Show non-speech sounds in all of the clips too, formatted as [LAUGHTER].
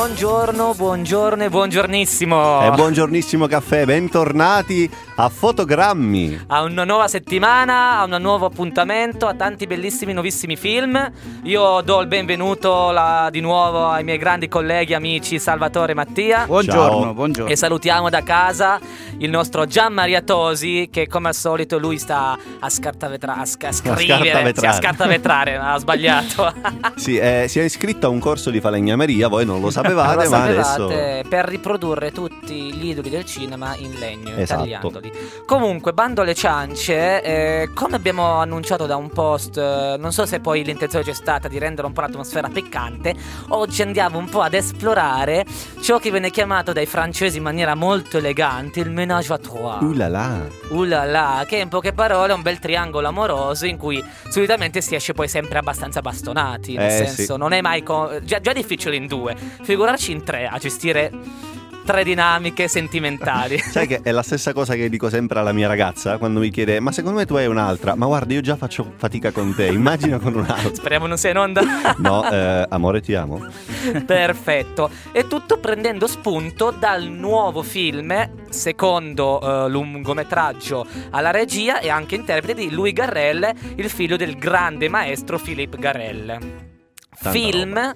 Buongiorno, buongiorno e buongiornissimo. E buongiornissimo caffè, bentornati a Fotogrammi. A una nuova settimana, a un nuovo appuntamento, a tanti bellissimi nuovissimi film. Io do il benvenuto la, di nuovo ai miei grandi colleghi, amici Salvatore e Mattia. Buongiorno, Ciao. buongiorno. E salutiamo da casa il nostro Gian Maria Tosi che come al solito lui sta a scartavetrare, a, sc- a scrivere, a scartavetrare, ha sbagliato. [LAUGHS] Sì, eh, si è iscritto a un corso di falegnameria, voi non lo sapevate, Non lo ma sapevate, adesso... per riprodurre tutti gli idoli del cinema in legno, Esatto. Intagliandoli. Comunque, bando alle ciance, eh, come abbiamo annunciato da un post, eh, non so se poi l'intenzione c'è stata di rendere un po' l'atmosfera piccante, oggi andiamo un po' ad esplorare ciò che viene chiamato dai francesi in maniera molto elegante il ménage à trois. Là là, che in poche parole è un bel triangolo amoroso in cui solitamente si esce poi sempre abbastanza bastonati. Nel Eh, senso, sì. non è mai. co- già, già difficile in due. Figurarci in tre a gestire tre dinamiche sentimentali. [LAUGHS] Sai che è la stessa cosa che dico sempre alla mia ragazza quando mi chiede ma secondo me tu hai un'altra? Ma guarda io già faccio fatica con te, immagina con un'altra. Speriamo non sia in onda. [LAUGHS] No, eh, amore ti amo. Perfetto. E tutto prendendo spunto dal nuovo film, secondo eh, lungometraggio alla regia e anche interprete di Louis Garrel, il figlio del grande maestro Philippe Garrel. Tanta film.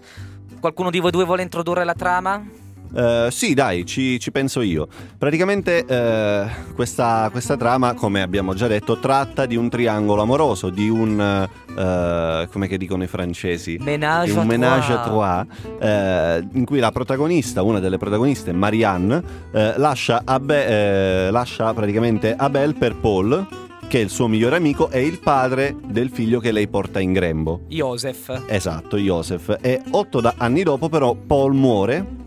Qualcuno di voi due vuole introdurre la trama? Eh, sì, dai, ci, ci penso io. Praticamente eh, questa, questa trama, come abbiamo già detto, tratta di un triangolo amoroso, di un... eh, come che dicono i francesi? Menage Di un à ménage à trois. in cui la protagonista, una delle protagoniste, Marianne, lascia, Abe- lascia praticamente Abel per Paul, che è il suo migliore amico e il padre del figlio che lei porta in grembo. Joseph. Esatto, Joseph. E otto da- anni dopo però Paul muore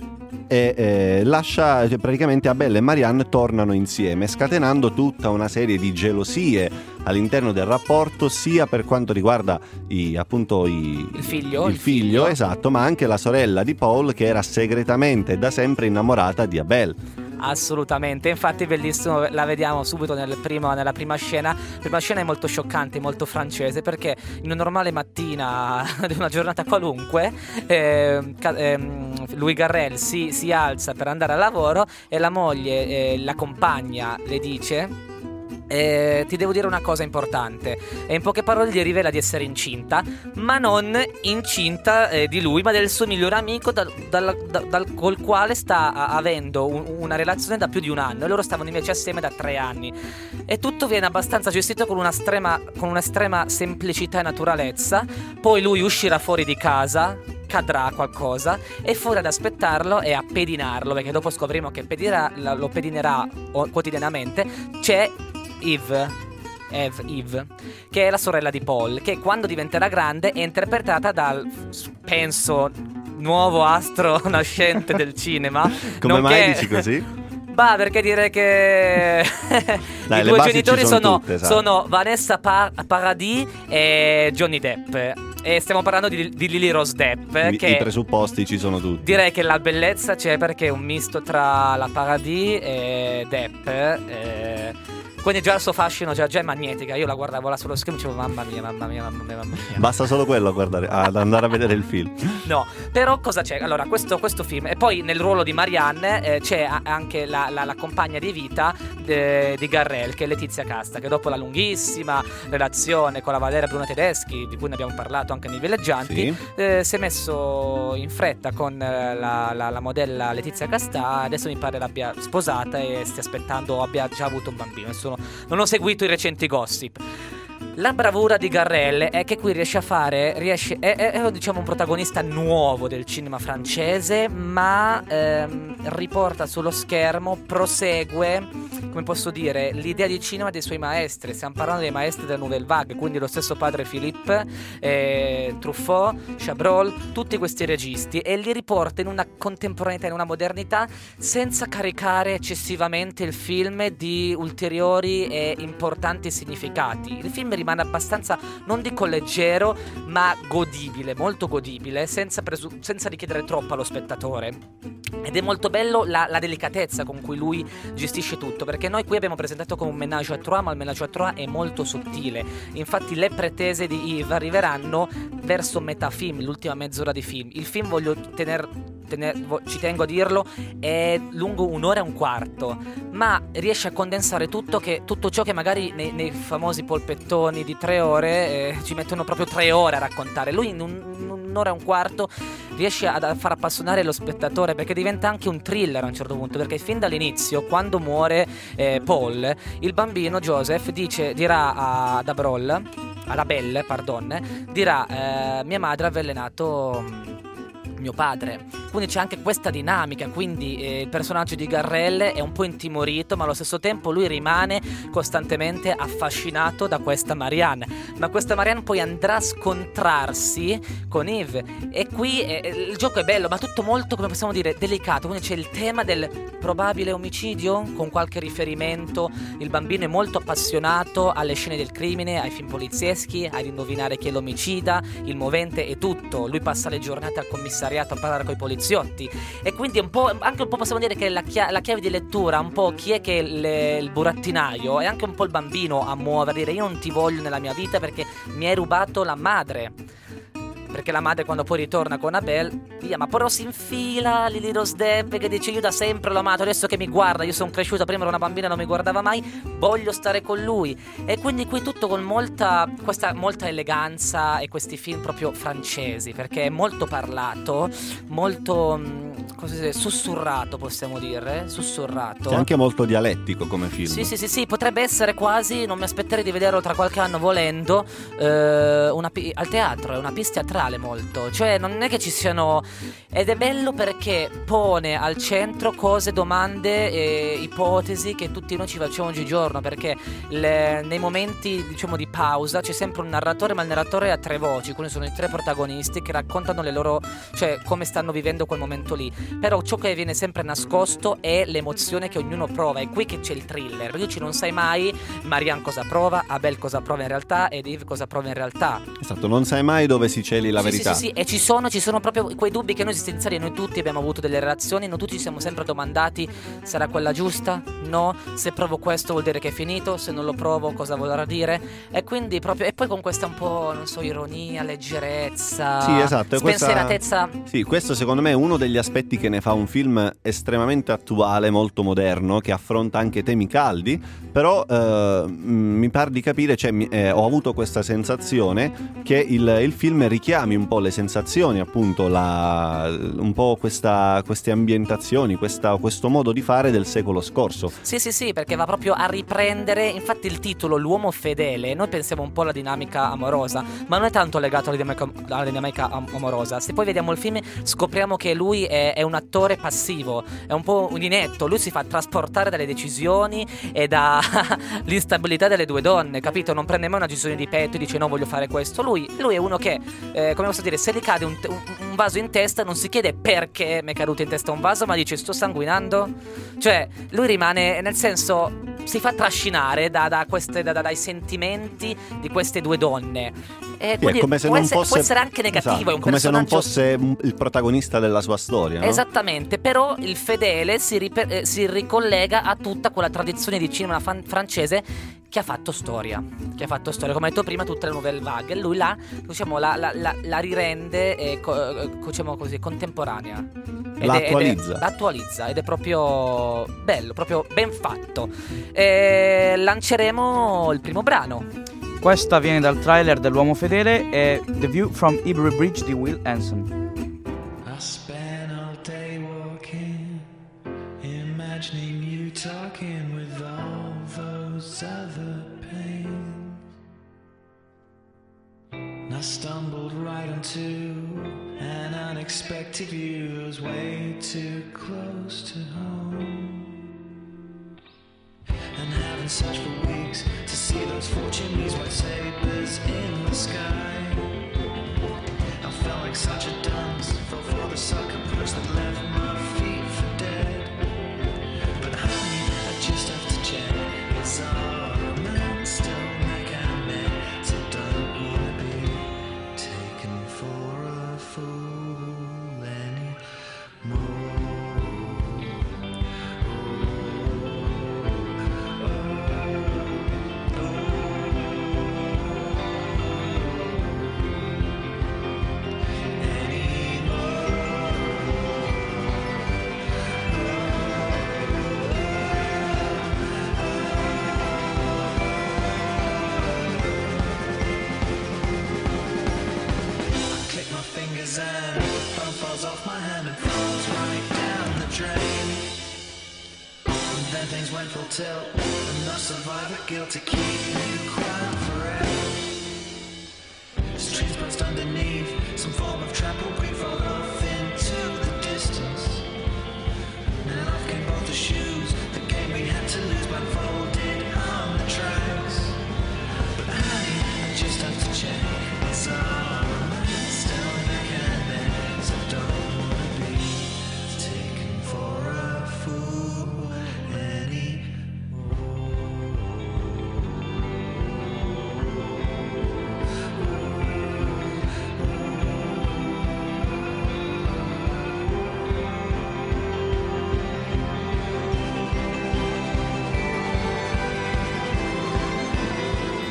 e eh, lascia praticamente Abel e Marianne tornano insieme scatenando tutta una serie di gelosie all'interno del rapporto sia per quanto riguarda i, appunto i, Il figlio, il il figlio, figlio. esatto ma anche la sorella di Paul che era segretamente da sempre innamorata di Abel Assolutamente, infatti bellissimo, la vediamo subito nel primo- nella prima scena. La prima scena è molto scioccante, molto francese, perché in una normale mattina [LAUGHS] di una giornata qualunque, eh, ehm, Louis Garrel si, si alza per andare al lavoro e la moglie, eh, la compagna, le dice... Eh, ti devo dire una cosa importante. E in poche parole gli rivela di essere incinta ma non incinta eh, di lui ma del suo migliore amico dal, dal- da- dal- col quale sta avendo un- una relazione da più di un anno. E loro stavano invece assieme da tre anni. E tutto viene abbastanza gestito con un'estrema, con un'estrema semplicità e naturalezza. Poi lui uscirà fuori di casa cadrà qualcosa e fuori ad aspettarlo e a pedinarlo perché dopo scopriremo che pedirà- lo pedinerà quotidianamente c'è Eve Eve, Eve, che è la sorella di Paul, che quando diventerà grande è interpretata dal, penso, nuovo astro [LAUGHS] nascente del cinema. [LAUGHS] come mai dici così? [LAUGHS] Bah, perché dire che Dai, i due genitori sono sono, tutte, esatto. sono Vanessa Pa- Paradis e Johnny Depp. E stiamo parlando di, di Lily Rose Depp, I, che i presupposti ci sono tutti direi che la bellezza c'è perché è un misto tra la Paradis e Depp. eh, quindi già il suo fascino già, già è magnetica. Io la guardavo là sullo schermo e dicevo mamma mia, mamma mia, mamma mia, mamma mia. basta solo quello a guardare, ad andare a vedere il film [LAUGHS] No, però cosa c'è? Allora, questo, questo film, e poi nel ruolo di Marianne eh, c'è anche la, la- la compagna di vita eh, di Garrel, che è Letizia Casta, che dopo la lunghissima relazione con la Valeria Bruna Tedeschi, di cui ne abbiamo parlato anche nei villeggianti, Sì. eh, si è messo in fretta con eh, la, la- la modella Letizia Castà. Adesso mi pare l'abbia sposata e stia aspettando o abbia già avuto un bambino. No- non ho seguito i recenti gossip. La bravura di Garrel è che qui riesce a fare, riesce, è, è- è, diciamo un protagonista nuovo del cinema francese, ma ehm, riporta sullo schermo, prosegue, come posso dire, l'idea di cinema dei suoi maestri. Stiamo parlando dei maestri della Nouvelle Vague, quindi lo stesso padre Philippe, eh, Truffaut, Chabrol, tutti questi registi, e li riporta in una contemporaneità, in una modernità, senza caricare eccessivamente il film di ulteriori e importanti significati. Il film rimane abbastanza, non dico leggero, ma godibile, molto godibile, senza, presu- senza richiedere troppo allo spettatore. Ed è molto bello la, la delicatezza con cui lui gestisce tutto, perché noi qui abbiamo presentato come un menage à trois, ma il menage à trois è molto sottile. Infatti le pretese di Yves arriveranno verso metà film, l'ultima mezz'ora di film. Il film voglio tener ne- ci tengo a dirlo, è lungo un'ora e un quarto, ma riesce a condensare tutto, che, tutto ciò che magari nei, nei, famosi polpettoni di tre ore eh, ci mettono proprio tre ore a raccontare. Lui in, un, un'ora e un quarto riesce a far appassionare lo spettatore perché diventa anche un thriller a un certo punto, perché fin dall'inizio, quando muore eh, Paul, il bambino Joseph dice, dirà ad Abrol, alla Belle, pardon, dirà eh, mia madre ha avvelenato mio padre. Quindi c'è anche questa dinamica, quindi eh, il personaggio di Garrelle è un po' intimorito, ma allo stesso tempo lui rimane costantemente affascinato da questa Marianne. Ma questa Marianne poi andrà a scontrarsi con Yves. E qui eh, il gioco è bello, ma tutto molto, come possiamo dire, delicato, quindi c'è il tema del probabile omicidio con qualche riferimento, il bambino è molto appassionato alle scene del crimine, ai film polizieschi, ad indovinare chi è l'omicida, il movente è tutto, lui passa le giornate al commissariato a parlare con i poliziotti. E quindi un anche un po' possiamo dire che la, chia- la chiave di lettura, un po' chi è che le- il burattinaio, è anche un po' il bambino a muovere, dire io non ti voglio nella mia vita perché mi hai rubato la madre perché la madre quando poi ritorna con Abel, via, ma però si infila Lily Rose Depp che dice io da sempre l'ho amato, adesso che mi guarda, io sono cresciuta, prima ero una bambina, non mi guardava mai, voglio stare con lui. E quindi qui tutto con molta, questa, molta eleganza e questi film proprio francesi, perché è molto parlato, molto mm, così, sussurrato possiamo dire, sussurrato. È anche molto dialettico come film. Sì, sì, sì, sì, potrebbe essere quasi, non mi aspetterei di vederlo tra qualche anno volendo, eh, una, al teatro, è una pista teatrale teatrale molto, cioè non è che ci siano... ed è bello perché pone al centro cose, domande e ipotesi che tutti noi ci facciamo oggigiorno, perché le, nei momenti diciamo di pausa c'è sempre un narratore, ma il narratore ha tre voci, quindi sono i tre protagonisti che raccontano le loro, cioè come stanno vivendo quel momento lì, però ciò che viene sempre nascosto è l'emozione che ognuno prova, è qui che c'è il thriller, perché ci non sai mai Marianne cosa prova, Abel cosa prova in realtà ed Eve cosa prova in realtà. Esatto, non sai mai dove si celi la sì, verità. Sì, sì, sì, e ci sono, ci sono proprio quei dubbi che noi esistenziali, noi tutti abbiamo avuto delle relazioni, noi tutti ci siamo sempre domandati, sarà quella giusta? No? Se provo questo vuol dire che è finito, se non lo provo cosa vorrà dire? E quindi proprio, e poi con questa un po', non so, ironia, leggerezza, sì, esatto, spensieratezza. Questa, sì, questo secondo me è uno degli aspetti che ne fa un film estremamente attuale, molto moderno, che affronta anche temi caldi, però eh, mi pare di capire, cioè, eh, ho avuto questa sensazione che il, il film richiama richiami un po' le sensazioni, appunto, la, un po' questa, queste ambientazioni, questa, questo modo di fare del secolo scorso. Sì, sì, sì, perché va proprio a riprendere, infatti il titolo L'uomo fedele, noi pensiamo un po' alla dinamica amorosa, ma non è tanto legato alla dinamica, alla dinamica amorosa. Se poi vediamo il film scopriamo che lui è, è, un attore passivo, è un po' un inetto, lui si fa trasportare dalle decisioni e dall'instabilità [LAUGHS] delle due donne, capito? Non prende mai una decisione di petto e dice no voglio fare questo. Lui, lui è uno che eh, come posso dire, se gli cade un, un, un, vaso in testa, non si chiede perché mi è caduto in testa un vaso, ma dice sto sanguinando. Cioè, lui rimane, nel senso, si fa trascinare da, da queste, da, dai sentimenti di queste due donne. E sì, come se può, non essere, fosse, può essere anche negativo. Esatto, è un come se non fosse il protagonista della sua storia. No? Esattamente, però il fedele si, riper- eh, si, ricollega a tutta quella tradizione di cinema fan- francese che ha fatto storia. Che ha fatto storia, come ho detto prima, tutte le nouvelle vague. Lui la, diciamo, la, la, la, la rirende co- diciamo così, contemporanea. Ed l'attualizza. È, ed è, l'attualizza ed è proprio bello, proprio ben fatto. E lanceremo il primo brano. Questa viene dal trailer dell'Uomo Fedele e The View from Ivory Bridge di Will Hanson. I stumbled right into an unexpected view that was way too close to home. And having searched for weeks to see those four chimneys, white sabers in the sky. I felt like such a dunce, fell for the sucker punch that left things went full tilt And no survivor guilt to keep you crying forever. Strings burst underneath Some form of trap will be followed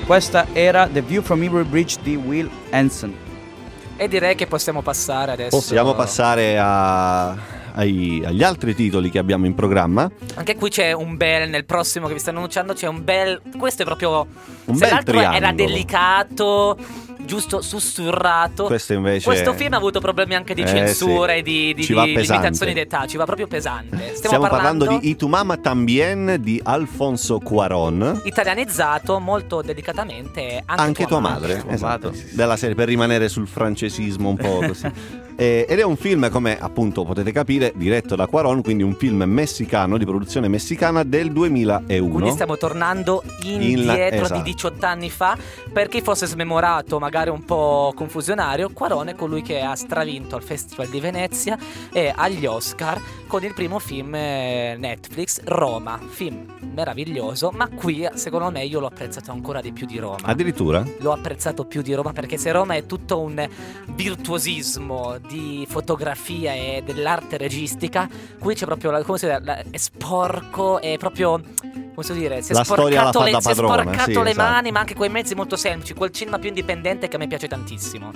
Questa era The View from Ivory Bridge di Will Hansen. E direi che possiamo passare adesso. Possiamo passare a- ai- agli altri titoli che abbiamo in programma. Anche qui c'è un bel, nel prossimo che vi stanno annunciando, c'è un bel. Questo è proprio. Un se bel l'altro era triangolo. delicato, giusto sussurrato. Questo invece Questo film ha avuto problemi anche di Eh, censura sì. e di, di, di limitazioni d'età, ci va proprio pesante. Stiamo, Stiamo parlando di Itumama Tambien di Alfonso Cuaron. Italianizzato molto delicatamente anche, Anche tua madre, Tua esatto, madre, sì, sì. della serie per rimanere sul francesismo un po' così. [LAUGHS] Eh, ed è un film, come appunto potete capire, diretto da Cuaron, quindi un film messicano, di produzione messicana del 2001. Quindi stiamo tornando indietro esatto. di 18 anni fa. Per chi fosse smemorato, magari un po' confusionario, Quarone è colui che ha stravinto al Festival di Venezia e agli Oscar con il primo film eh, Netflix, Roma. Film meraviglioso, ma qui secondo me io l'ho apprezzato ancora di più di Roma. Addirittura? L'ho apprezzato più di Roma perché se Roma è tutto un virtuosismo di fotografia e dell'arte registica, qui c'è proprio, la- come si dice, la- è sporco, è proprio, come dire, si è La sporcato, le, si è sporcato sì, le esatto. mani, ma anche quei mezzi molto semplici, quel cinema più indipendente che a me piace tantissimo.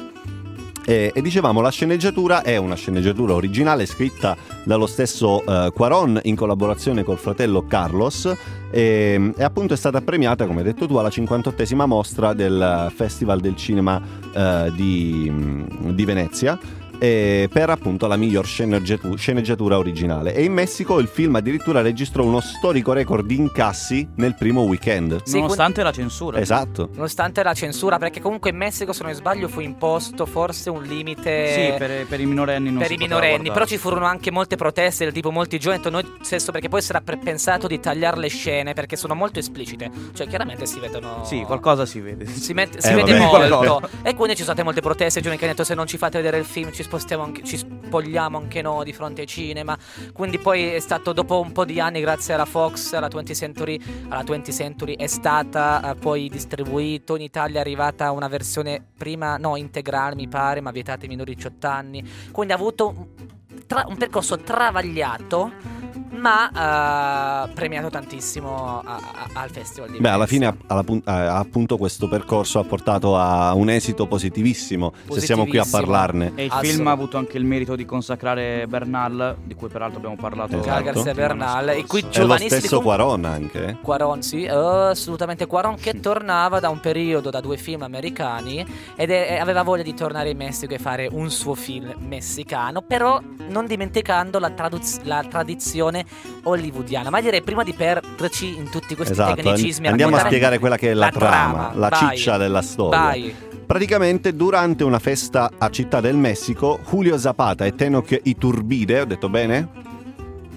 E, e dicevamo, la sceneggiatura è una sceneggiatura originale scritta dallo stesso eh, Cuaron in collaborazione col fratello Carlos e, e appunto è stata premiata, come hai detto tu, alla 58esima mostra del Festival del Cinema eh, di, di Venezia. E per appunto la miglior sceneggiatu- sceneggiatura originale e in Messico il film addirittura registrò uno storico record di incassi nel primo weekend Sì, Nonostante la censura. esatto Nonostante la censura, perché comunque in Messico, se non sbaglio, fu imposto forse un limite... Sì, per, per i minorenni non per si i minorenni, guardare. però ci furono anche molte proteste del tipo molti giovani, noi stesso perché poi si era pre- pensato di tagliare le scene perché sono molto esplicite, cioè chiaramente si vedono Sì, qualcosa si vede. si, met- si Eh, vede vabbè. molto e quindi ci sono state molte proteste, giovani che hanno detto se non ci fate vedere il film ci spostiamo anche, ci spogliamo anche noi di fronte ai cinema, quindi poi è stato dopo un po' di anni grazie alla Fox, alla 20th Century, alla 20th Century è stata eh, poi distribuito. In Italia è arrivata una versione prima no integrale mi pare, ma vietata ai minori di 18 anni, quindi ha avuto un, tra- un percorso travagliato ma eh, premiato tantissimo a- a- al Festival di Beh, alla Venezia. fine alla pun- eh, appunto questo percorso ha portato a un esito positivissimo, se siamo qui a Positivissimo. parlarne. E il film ha avuto anche il merito di consacrare Bernal, di cui peraltro abbiamo parlato Esatto. Garcia Bernal, scorsa. i cui È lo stesso Quaron anche. Quaron, sì, eh, assolutamente Quaron che tornava da un periodo da due film americani ed è- aveva voglia di tornare in Messico e fare un suo film messicano, però non dimenticando la, traduz- la tradizione hollywoodiana. Ma direi prima di perderci in tutti questi Esatto, tecnicismi, andiamo a spiegare quella che è la, la trama, la vai. ciccia della storia. Vai. Praticamente durante una festa a Città del Messico, Julio Zapata e Tenoch Iturbide, ho detto bene?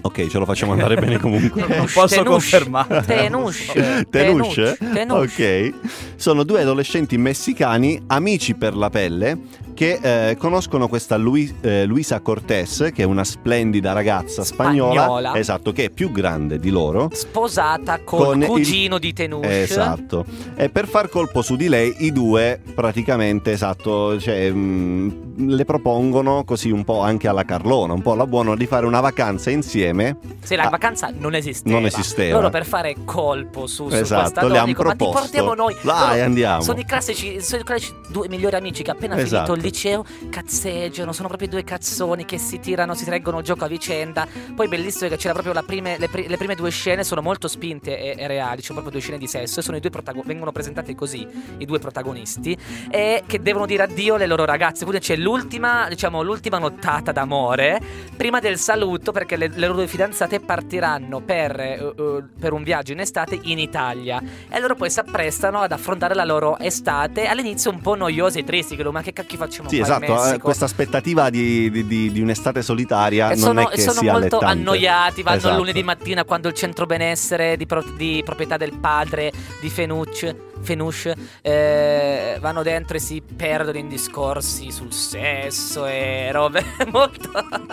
Ok, ce lo facciamo andare bene comunque. [LAUGHS] Non posso Tenush. confermare. [LAUGHS] Tenush. Tenush? Tenush. Ok. Sono due adolescenti messicani, amici per la pelle, che eh, conoscono questa Lui- eh, Luisa Cortés, che è una splendida ragazza spagnola, Spagnola. esatto, che è più grande di loro. Sposata col Con il- cugino di Tenush. Esatto. E per far colpo su di lei, i due praticamente, esatto, cioè, mh, le propongono così un po' anche alla Carlona, un po' alla buona, di fare una vacanza insieme. Se la Ah, vacanza non esisteva. non esisteva. Loro per fare colpo su, su Esatto, questa le donna han dicono, ma ti proposto. portiamo noi. Dai, Loro andiamo. Sono i classici, sono i classici due migliori amici che appena Esatto. finito liceo cazzeggiano, sono proprio due cazzoni che si tirano, si reggono gioco a vicenda. Poi bellissimo che c'era proprio prime, le, pri- le prime due scene sono molto spinte e, e reali, c'è proprio due scene di sesso e protago- vengono presentati così, i due protagonisti, e che devono dire addio alle loro ragazze. Quindi c'è l'ultima, diciamo, l'ultima nottata d'amore prima del saluto perché le, le loro due fidanzate partiranno per, eh, eh, per un viaggio in estate in Italia e loro poi si apprestano ad affrontare la loro estate all'inizio un po' noiosi e tristi che ma che cacchio facciamo Sì, esatto, eh, Messico?" questa aspettativa di, di- di- un'estate solitaria e non sono, è che sono sia molto allettante. annoiati, vanno Esatto. lunedì mattina quando il centro benessere di, pro- di proprietà del padre di Fenuc, Fenush eh, vanno dentro e si perdono in discorsi sul sesso e robe [LAUGHS] molto,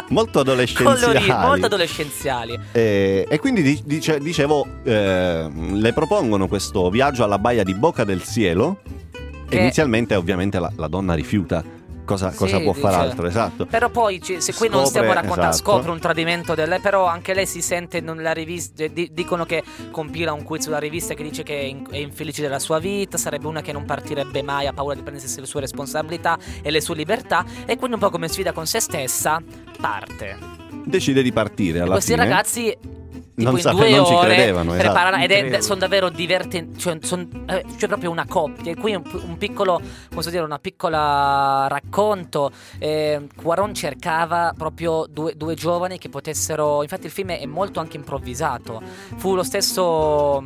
Molto adolescenziali. colorite, molto adolescenziali. Eh, e quindi di- dice- dicevo, eh, le propongono questo viaggio alla baia di Boca del Cielo. Che- Inizialmente, ovviamente, la, la donna rifiuta. Cosa, Sì, cosa può fare dice- altro? Esatto. Però poi, se qui non Scopre- stiamo raccontando, esatto. scopre un tradimento delle, però anche lei si sente nella rivista, di- dicono che compila un quiz sulla rivista che dice che è, in- è infelice della sua vita, sarebbe una che non partirebbe mai, ha paura di prendersi le sue responsabilità e le sue libertà e quindi un po' come sfida con se stessa parte. Decide di partire E alla questi fine. ragazzi tipo Non in sa- due non ci ore credevano, esatto. ed è, sono davvero divertenti cioè, son- eh, c'è proprio una coppia e qui un, un piccolo come posso dire una piccola racconto. Eh, Quaron cercava proprio due, due giovani che potessero infatti il film è molto anche improvvisato. Fu lo stesso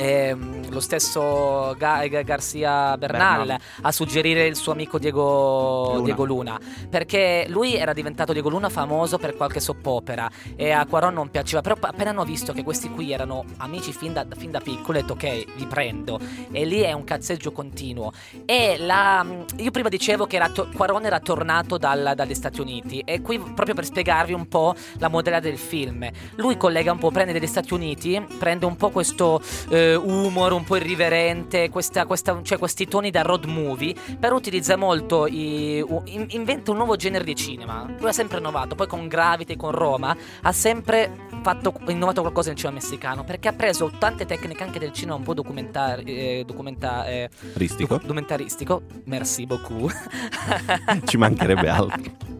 ehm, lo stesso Ga- Ga- Garcia Bernal, Bernal. a suggerire il suo amico Diego Luna. Diego Luna perché lui era diventato Diego Luna famoso per qualche soppopera e a Quaron non piaceva però appena hanno visto che questi qui erano amici fin da, fin da piccolo ho detto ok vi prendo e lì è un cazzeggio continuo e la, io prima dicevo che era to- Quaron era tornato dal- dagli Stati Uniti e qui proprio per spiegarvi un po' la modella del film lui collega un po' prende dagli Stati Uniti prende un po' questo eh, humor un po' irriverente questa, questa- cioè questi toni da road movie però utilizza molto i- u- in- inventa un nuovo genere di cinema lui ha sempre innovato poi con Gravity con Roma ha sempre fatto innovato qualcosa nel cinema messicano perché ha preso tante tecniche anche del cinema un po' documentari eh, documenta- eh, Ristico. docu- documentaristico merci beaucoup [LAUGHS] Ci mancherebbe altro. [LAUGHS]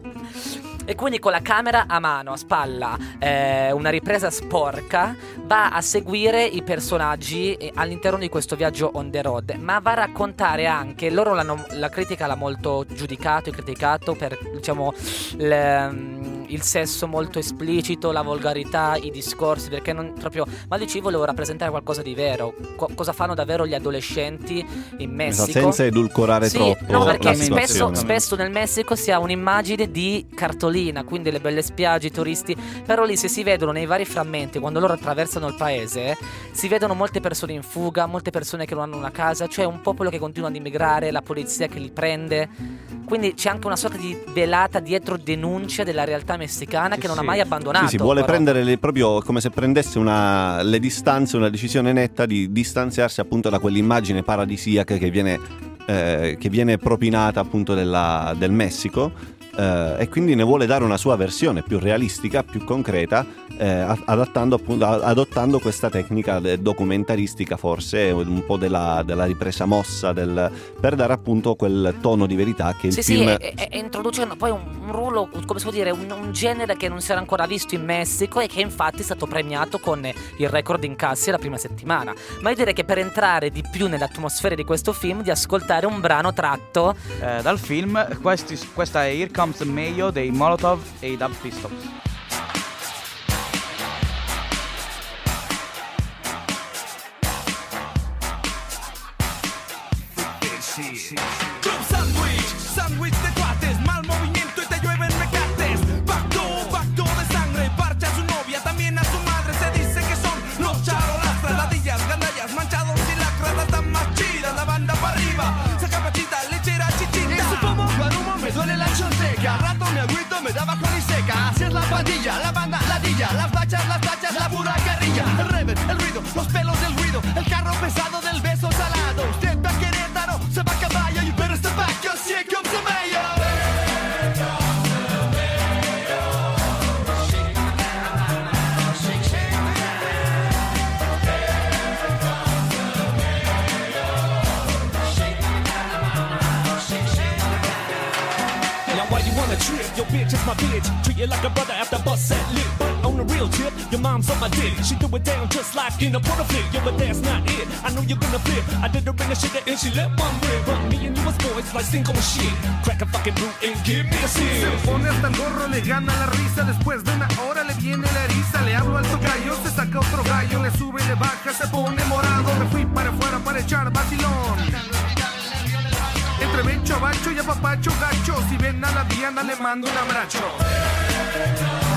E quindi con la camera a mano, a spalla, eh, una ripresa sporca, va a seguire i personaggi eh, all'interno di questo viaggio on the road, ma va a raccontare anche, loro la critica l'ha molto giudicato e criticato per, diciamo, le- il sesso molto esplicito, la volgarità, i discorsi, perché non proprio... Ma lui ci volevo rappresentare qualcosa di vero, Co- cosa fanno davvero gli adolescenti in Messico. Esatto, Senza edulcorare Sì, troppo no, perché la spesso, spesso nel Messico si ha un'immagine di cartolina, quindi le belle spiagge, i turisti. Però lì se si vedono nei vari frammenti, quando loro attraversano il paese, si vedono molte persone in fuga, molte persone che non hanno una casa, cioè un popolo che continua ad immigrare, la polizia che li prende. Quindi c'è anche una sorta di velata dietro denuncia della realtà messicana che non ha mai abbandonato. Sì, sì, vuole però. prendere le- proprio come se prendesse una- le distanze, una decisione netta di distanziarsi appunto da quell'immagine paradisiaca che viene, eh, che viene propinata appunto della- del Messico. Eh, e quindi ne vuole dare una sua versione più realistica, più concreta, eh, adattando appunto, adottando questa tecnica de- documentaristica, forse un po' della, della ripresa mossa, del- per dare appunto quel tono di verità che il Sì, film sì, e, introducendo poi un, un ruolo, come si può dire, un, un genere che non si era ancora visto in Messico e che infatti è stato premiato con il record incassi la prima settimana. Ma io direi che per entrare di più nell'atmosfera di questo film, di ascoltare un brano tratto Eh, dal film, questi- questa è Here Comes the Mayo dei Molotov e i Dub Pistols. Club me agüito, me da bajo y seca. Así es la pandilla, la banda, las bachas, las My bitch. Treat you like a brother after bust set lit. But on the real tip, your mom's on my dick. She do it down just like in a porta flick. Yeah, but that's not it. I know you're gonna flip. I did her in the shit and she let one rip. But me and you was boys like and shit. Crack a fucking root and give me a Se sip. pone hasta el gorro, le gana la risa. Después de una hora le viene la eriza. Le hablo al tocayo, se saca otro gallo. Le sube, le baja, se pone morado. Me fui para afuera para echar vacilón. Entre becho, bacho y apapacho, gacho. Si ven a la Diana, le mando un abrazo.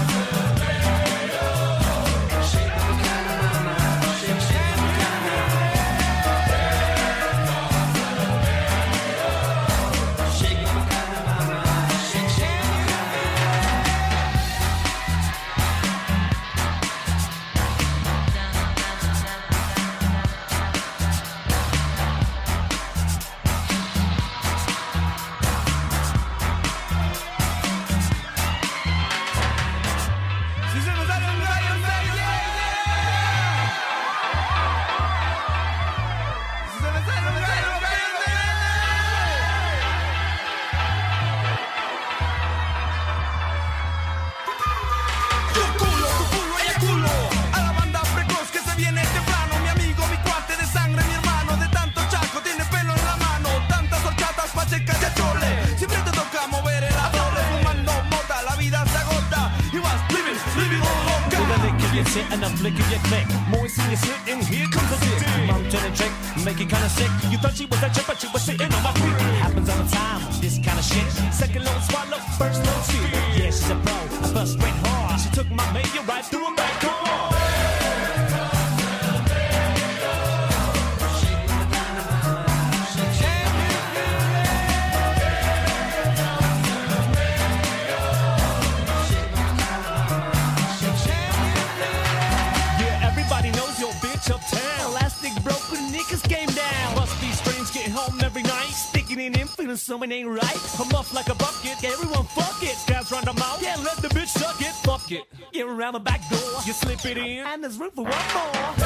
Something ain't right. I'm up like a bucket. Everyone fuck it. Scabs round the mouth. Yeah, let the bitch suck it. Fuck it. Get around the back door. You slip it in. And there's room for one more.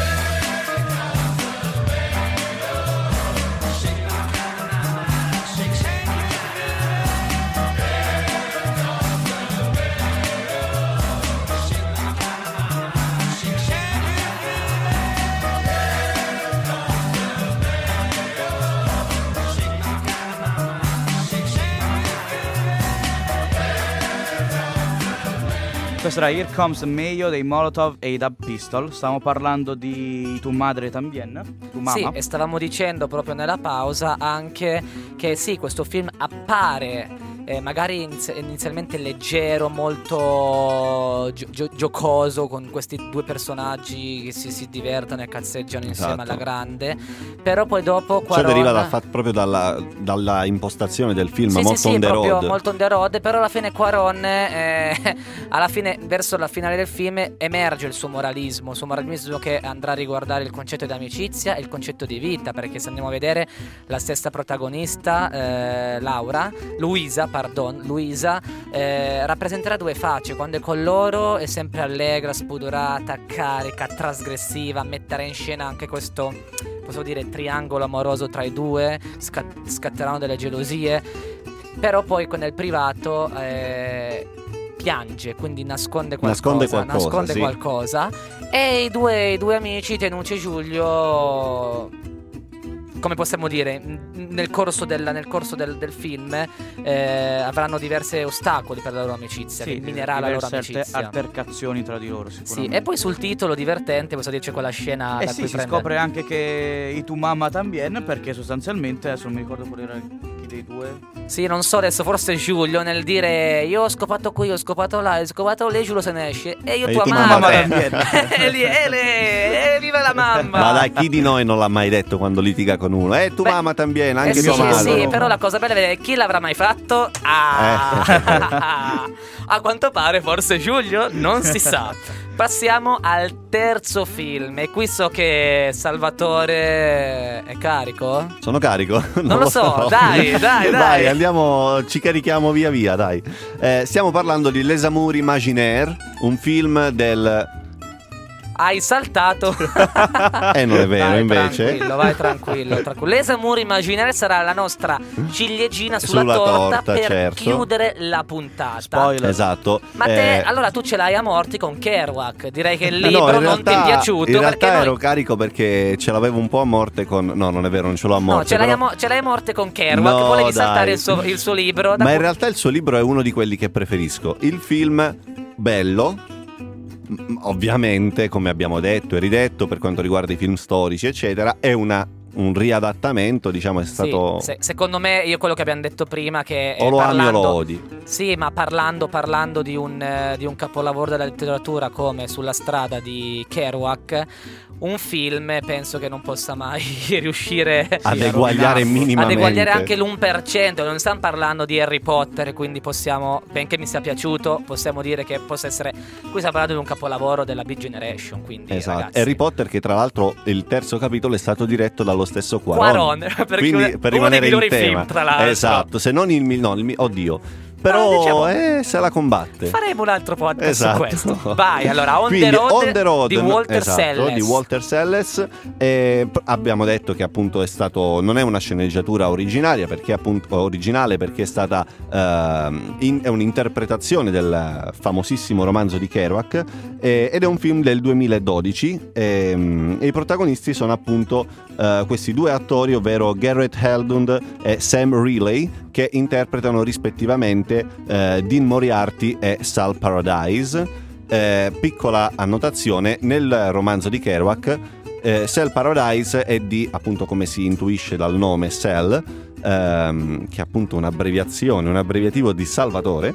Era Here Comes Mayo dei Molotov e i Dub Pistol. Stiamo parlando di Tu Madre Tambien, tu mamma. Sì, e stavamo dicendo proprio nella pausa anche che sì, questo film appare eh, magari iniz- inizialmente leggero, molto gio- gio- giocoso, con questi due personaggi che si, si divertono e cazzeggiano insieme Esatto. alla grande, però poi dopo Ciò Quaron... deriva dal fatto- proprio dalla, dalla impostazione del film, Sì, molto sì, on sì, the proprio road. molto on the road, però alla fine Quaron, eh, [LAUGHS] alla fine, verso la finale del film, emerge il suo moralismo, il suo moralismo che andrà a riguardare il concetto di amicizia e il concetto di vita, perché se andiamo a vedere la stessa protagonista, eh, Laura, Luisa, pardon, Luisa, eh, rappresenterà due facce, quando è con loro è sempre allegra, spudorata, carica, trasgressiva, metterà in scena anche questo posso dire triangolo amoroso tra i due, scat- scatteranno delle gelosie, però poi nel privato eh, piange, quindi nasconde qualcosa, Nasconde qualcosa, nasconde sì. qualcosa. e i due, i due amici Tenucci e Giulio come possiamo dire, nel corso, del, nel corso del, del film eh, avranno diversi ostacoli per la loro amicizia, che minerà la loro amicizia. altercazioni tra di loro, Sì, sicuramente. e poi sul titolo divertente, posso dirci quella scena Eh da sì, cui si prende- scopre anche che i tu mamma tambien perché sostanzialmente adesso non mi ricordo qual era dei due. Sì, non so adesso, forse Giulio nel dire io ho scopato qui, ho scopato là, ho scopato lì, Giulio se ne esce. E io E tua tu mamma. mamma [LAUGHS] e lì, e e viva la mamma. Ma dai, chi di noi non l'ha mai detto quando litiga con uno? Eh, tu Beh, mamma también, anche eh sì, tua madre. sì, però la cosa bella è vedere chi l'avrà mai fatto. Ah. [LAUGHS] A quanto pare forse Giulio, non si sa. Passiamo al terzo film e qui so che Salvatore è carico. Sono carico? [LAUGHS] Non, lo so, [LAUGHS] dai, dai, dai. andiamo, ci carichiamo via via, dai. Eh, stiamo parlando di Les Amours Imaginaires, un film del Hai saltato. Eh, non è vero, Vai invece. Tranquillo, vai tranquillo. tranquillo. L'Esamur Imaginaire sarà la nostra ciliegina sulla, Sulla torta, torta, per certo. chiudere la puntata. Spoiler. Esatto. Ma te, Eh, allora tu ce l'hai a morti con Kerouac. Direi che il no, libro in non ti è piaciuto. In perché realtà noi- ero carico perché ce l'avevo un po' a morte con. No, non è vero, non ce l'ho a morte. No, ce l'hai, però- a mo- ce l'hai a morte con Kerouac. No, Volevi dai. saltare il suo, il suo libro. Ma in realtà il suo libro è uno di quelli che preferisco. Il film, bello. Ovviamente, come abbiamo detto e ridetto per quanto riguarda i film storici, eccetera, è una- un riadattamento, diciamo, è Sì, stato. se- secondo me, io quello che abbiamo detto prima, che eh, o lo ami o parlando, lo odi. Sì, ma parlando, parlando di, un, eh, di un capolavoro della letteratura come Sulla strada di Kerouac, un film penso che non possa mai [LAUGHS] riuscire Ad Sì, eguagliare minimamente. ad eguagliare anche l'1%. Non stiamo parlando di Harry Potter, quindi possiamo, benché mi sia piaciuto, possiamo dire che possa essere. Qui stiamo parlando di un capolavoro della Big Generation. Quindi, Esatto. ragazzi, Harry Potter, che tra l'altro il terzo capitolo è stato diretto dallo stesso Quaron. Quaron, [LAUGHS] perché Quindi per uno dei rimanere in migliori tema. film, tra l'altro. Esatto, se non il no, il oddio. Però diciamo- eh, se la combatte. Faremo un altro podcast Esatto. su questo. Vai, allora, On, Quindi, the, road On the Road, di Walter esatto, Selles. di Walter Selles. Eh, abbiamo detto che appunto è stato non è una sceneggiatura originaria perché appunto originale perché è stata ehm, in- è un'interpretazione del famosissimo romanzo di Kerouac eh, ed è un film del 2012 ehm, e i protagonisti sono appunto eh, questi due attori ovvero Garrett Heldund e Sam Riley che interpretano rispettivamente eh, Dean Moriarty e Sal Paradise. Eh, piccola annotazione, nel romanzo di Kerouac, eh, Cell Paradise è di, appunto come si intuisce dal nome Cell, ehm, che è appunto un'abbreviazione, un abbreviativo di Salvatore,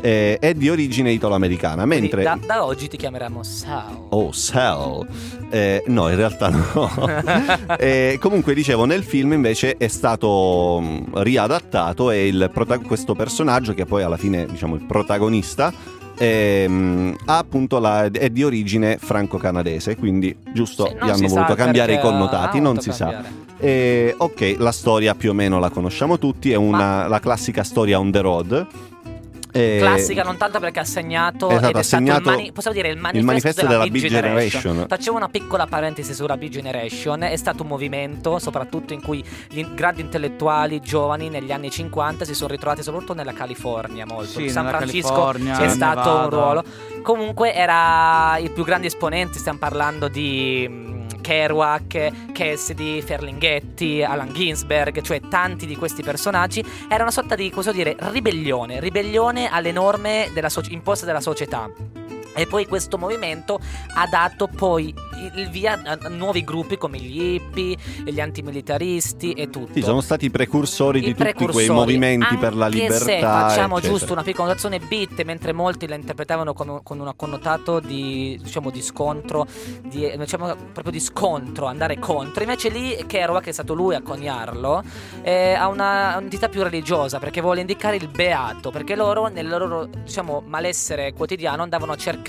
eh, è di origine italo-americana, mentre... da, da oggi ti chiameremo Sal. Oh, Cell. Eh, no, in realtà no. [LAUGHS] Eh, comunque, dicevo, nel film invece è stato mh, riadattato e il prota- questo personaggio, che poi alla fine diciamo il protagonista, ehm, ha appunto la- è di origine franco-canadese, quindi giusto, Sì, gli hanno sa voluto cambiare i connotati, non si sa. cambiare. Eh, ok, la storia più o meno la conosciamo tutti, è una, la classica storia on the road. Eh, Classica non tanto perché ha segnato Esatto, ed è ha stato il segnato mani- possiamo dire il manifesto, il manifesto della, della Big Generation. Generation. Facciamo una piccola parentesi sulla Big Generation. È stato un movimento, soprattutto in cui gli grandi intellettuali giovani negli anni 50 si sono ritrovati soprattutto nella California molto. Sì, San Francisco California, c'è nel stato un Nevada. ruolo. Comunque era i più grandi esponenti, stiamo parlando di Kerouac, Cassidy, Ferlinghetti, Alan Ginsberg, cioè tanti di questi personaggi. Era una sorta di, cosa dire, ribellione, ribellione alle norme della soci- imposte dalla società. E poi questo movimento ha dato poi il via a nuovi gruppi come gli hippie, gli antimilitaristi e tutto. Sì, sono stati i precursori I di tutti quei precursori, movimenti per la libertà. se facciamo eccetera. giusto una piccola notazione beat, mentre molti la interpretavano con, con un connotato di, diciamo, di scontro, di, diciamo proprio di scontro, andare contro. Invece lì Kerouac, che è stato lui a coniarlo, eh, ha una entità più religiosa perché vuole indicare il beato, perché loro nel loro diciamo, malessere quotidiano andavano a cercare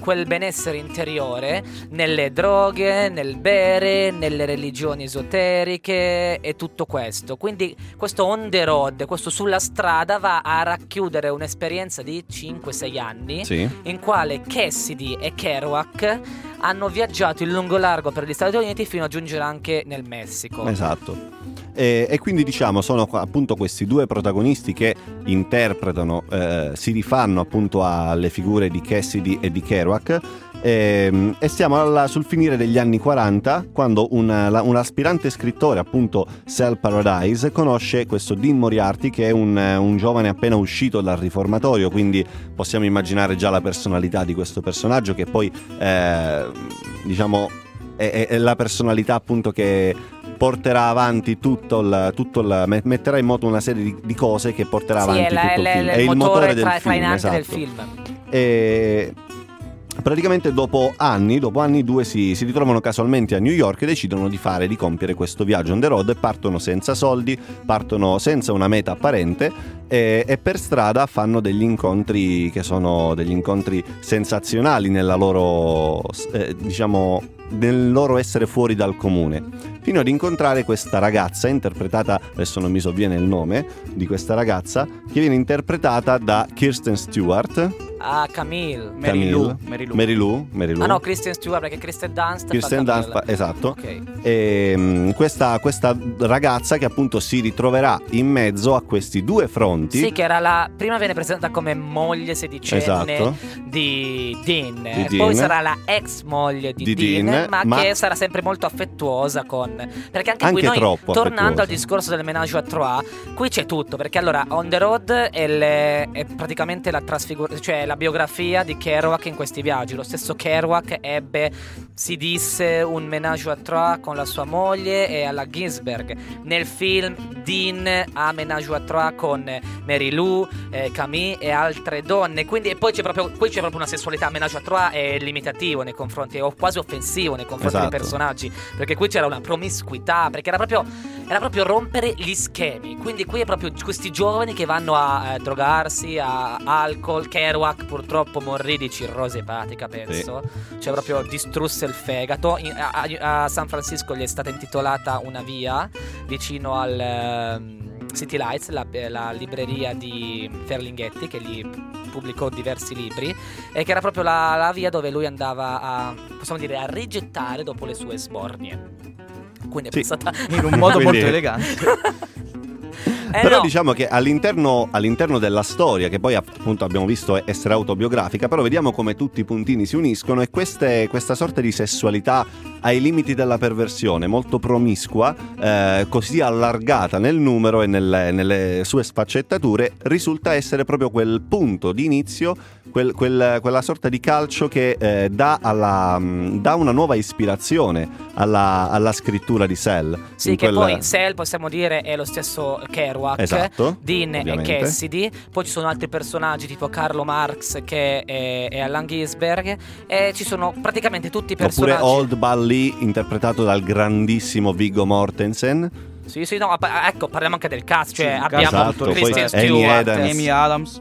quel benessere interiore nelle droghe, nel bere, nelle religioni esoteriche e tutto questo. Quindi questo on the road, questo sulla strada va a racchiudere un'esperienza di 5-6 anni Sì. in quale Cassidy e Kerouac hanno viaggiato in lungo largo per gli Stati Uniti fino a giungere anche nel Messico. Esatto. E, e quindi diciamo sono appunto questi due protagonisti che interpretano, eh, si rifanno appunto alle figure di Cassidy e di Kerouac ehm, e siamo alla- sul finire degli anni 40 quando un, la- un aspirante scrittore appunto Sal Paradise conosce questo Dean Moriarty che è un, un giovane appena uscito dal riformatorio quindi possiamo immaginare già la personalità di questo personaggio che poi eh, diciamo è, è- è la personalità appunto che porterà avanti tutto il, tutto il- met- metterà in moto una serie di, di cose che porterà Sì, avanti è, la- tutto il è film la- è il motore del tra- film trainante del esatto. film. E praticamente dopo anni, dopo anni due si, si ritrovano casualmente a New York e decidono di fare, di compiere questo viaggio on the road partono senza soldi, partono senza una meta apparente e, e per strada fanno degli incontri che sono degli incontri sensazionali nella loro, eh, diciamo, nel loro essere fuori dal comune. Fino ad incontrare questa ragazza interpretata, adesso non mi sovviene il nome di questa ragazza, che viene interpretata da Kirsten Stewart. Ah, Camille. Mary Lou, Camille. Mary Lou. Mary Lou, Mary Lou. Ah no, Kristen Stewart perché Kristen Dunst Kirsten Dunst, fa- esatto. Ok. E, mm, questa, questa ragazza che appunto si ritroverà in mezzo a questi due fronti. Sì, che era la prima viene presentata come moglie sedicenne Esatto. di Dean. Di Poi Dean. sarà la ex moglie di, Di Dean, Dean, ma, ma- che sarà sempre molto affettuosa con perché anche, Anche qui noi troppo tornando al discorso del menage à trois, qui c'è tutto, perché allora On the Road è, le- è praticamente la trasfigur- cioè la biografia di Kerouac in questi viaggi. Lo stesso Kerouac ebbe si disse un menage à trois con la sua moglie e alla Ginsberg. Nel film Dean ha menage à trois con Mary Lou, eh, Camille e altre donne. Quindi e poi c'è proprio, qui c'è proprio una sessualità menage à trois è limitativo nei confronti, o quasi offensivo nei confronti Esatto. dei personaggi. Perché qui c'era una promiscuità, perché era proprio, era proprio rompere gli schemi. Quindi qui è proprio questi giovani che vanno a eh, drogarsi, a alcol. Kerouac purtroppo morì di cirrosi epatica, penso. Cioè proprio distrusse il fegato. In- a, a- San Francisco gli è stata intitolata una via vicino al ehm, City Lights, la, la libreria di Ferlinghetti che gli pubblicò diversi libri e che era proprio la, la via dove lui andava a, possiamo dire, a rigettare dopo le sue sbornie. Quindi è Sì. passata... In un modo [LAUGHS] Quindi- molto elegante. [LAUGHS] Eh Però no. diciamo che all'interno, all'interno della storia, che poi appunto abbiamo visto essere autobiografica, però vediamo come tutti i puntini si uniscono e queste- questa sorta di sessualità ai limiti della perversione, molto promiscua, eh, così allargata nel numero e nelle, nelle sue sfaccettature, risulta essere proprio quel punto di inizio, quel- quel- quella sorta di calcio che eh, dà, alla- mh, dà una nuova ispirazione alla, alla scrittura di Cell. Sì, che quel- poi Cell possiamo dire è lo stesso Kerouac, Esatto, Dean ovviamente. e Cassidy, poi ci sono altri personaggi tipo Carlo Marx che è, è Allan Ginsberg e ci sono praticamente tutti i Oppure personaggi. Old Bally interpretato dal grandissimo Viggo Mortensen. Sì, sì, no, ecco, parliamo anche del cast, cioè Sì, il abbiamo Esatto, Amy Stewart, Adams. Amy Adams,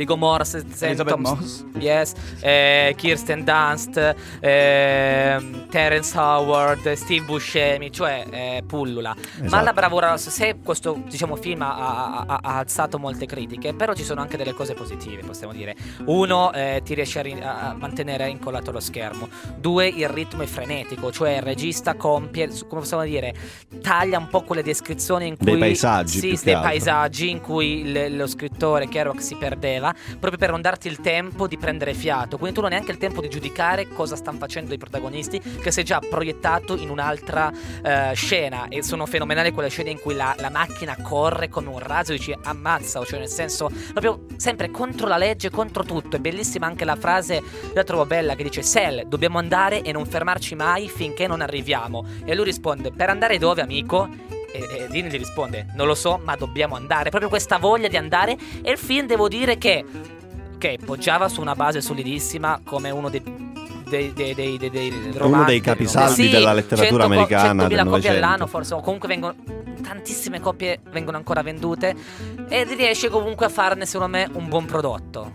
Viggo Mortensen, Elizabeth Tom- Moss. Yes, eh, Kirsten Dunst, ehm, Terence Howard, Steve Buscemi, cioè eh, pullula. Ma Esatto. la bravura, se questo diciamo, film ha, ha- ha- alzato molte critiche, però ci sono anche delle cose positive, possiamo dire. Uno, eh, ti riesce a, ri- a mantenere incollato lo schermo. Due, il ritmo è frenetico, cioè il regista compie, come possiamo dire, taglia un po' quelle descrizioni in cui... Dei paesaggi, Sì, dei paesaggi in cui il- lo scrittore Kerouac si perdeva, proprio per non darti il tempo di prendere fiato. Quindi tu non hai neanche il tempo di giudicare cosa stanno facendo i protagonisti, che sei già proiettato in un'altra eh, scena. E sono fenomenali quelle scene in cui la, la macchina corre come un razzo e dici ammazza, cioè nel senso, proprio sempre contro la legge, contro tutto. È bellissima anche la frase, la trovo bella, che dice Sel, dobbiamo andare e non fermarci mai finché non arriviamo. E lui risponde, per andare dove amico? E, e Dean gli risponde: Non lo so, ma dobbiamo andare. Proprio questa voglia di andare. E il film, devo dire che. Ok, poggiava su una base solidissima come uno dei. dei, dei, dei, dei, romanzi- dei capisaldi Sì, della letteratura 100 co- americana 100.000 del copie all'anno, forse. O comunque vengono. Tantissime copie vengono ancora vendute. E riesce comunque a farne, secondo me, un buon prodotto.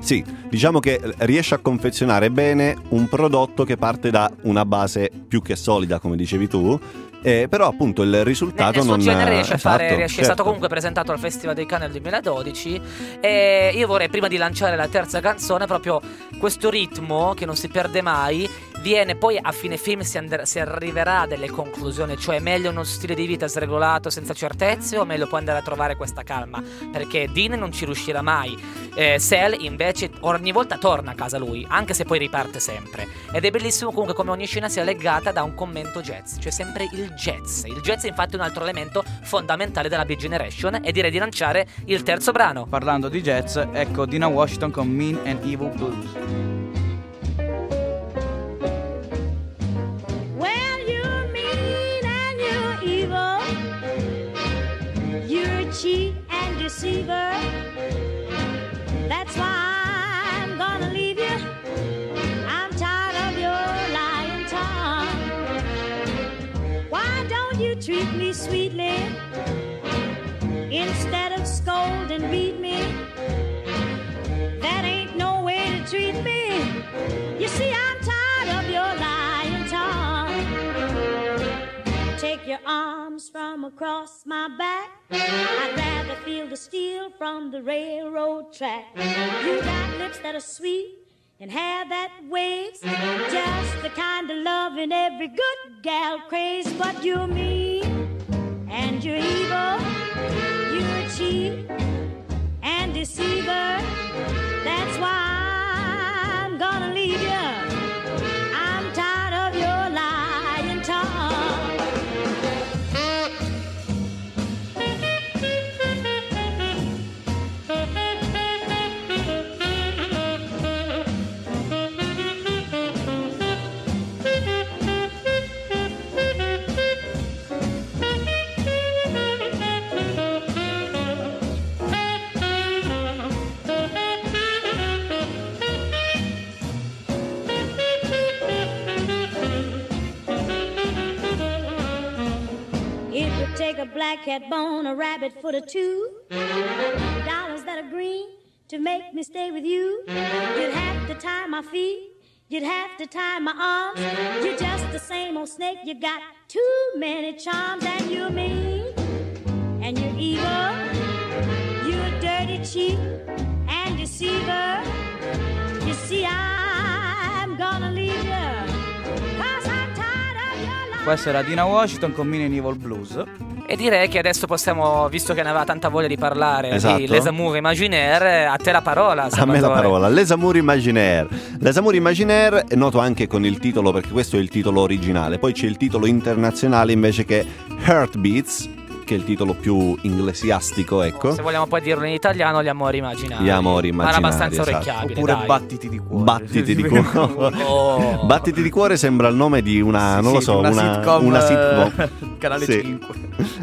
Sì, diciamo che riesce a confezionare bene un prodotto che parte da una base più che solida, come dicevi tu, eh, però appunto il risultato nel non genere riesce a fare, esatto, riesce- è certo. stato comunque presentato al Festival dei Cannes nel 2012 e io vorrei prima di lanciare la terza canzone proprio questo ritmo che non si perde mai viene poi a fine film si, and- si arriverà a delle conclusioni cioè è meglio uno stile di vita sregolato senza certezze o meglio poi andare a trovare questa calma? Perché Dean non ci riuscirà mai. Eh, Sel invece ogni volta torna a casa lui anche se poi riparte sempre. Ed è bellissimo comunque come ogni scena sia legata da un commento jazz cioè sempre il jazz il jazz è infatti un altro elemento fondamentale della Big Generation e direi di lanciare il terzo brano Parlando di jazz, ecco Dina Washington con Mean and Evil Blues. Well, you're mean and you're evil. You're a cheat and deceiver. That's why I'm gonna treat me sweetly instead of scold and beat me? That ain't no way to treat me. You see, I'm tired of your lying tongue. break your arms from across my back. I'd rather feel the steel from the railroad track. You got lips that are sweet and hair that waves. Just the kind of love loving every good gal craves. But you're mean you're evil. You're a cheat and deceiver. That's why I'm gonna leave you. Take a black cat bone, a rabbit foot or two, dollars that are green to make me stay with you. You'd have to tie my feet, you'd have to tie my arms. You're just the same old snake, you got too many charms, and you're mean, and you're evil, you're a dirty cheat and deceiver. You see, I'm gonna leave you, cause I'm tired of your lies. Questa era Dina Washington con Mean in Evil Blues. E direi che adesso possiamo, visto che ne aveva tanta voglia di parlare Esatto. di Les Amours Imaginaire, a te la parola. A me la Salvatore. parola, Les Amours Imaginaire. Les Amours Imaginaire è noto anche con il titolo, perché questo è il titolo originale, poi c'è il titolo internazionale invece che Heartbeats, che è il titolo più inglesiastico, ecco. Se vogliamo poi dirlo in italiano, gli amori immaginari. Gli amori Ma era immaginari, abbastanza esatto. orecchiabile. Oppure dai. Battiti di cuore. Battiti di [LAUGHS] cuore. Oh. Battiti di cuore sembra il nome di una, Sì, non lo so, una una, sitcom, una eh, sitcom. [LAUGHS] Canale Sì. 5.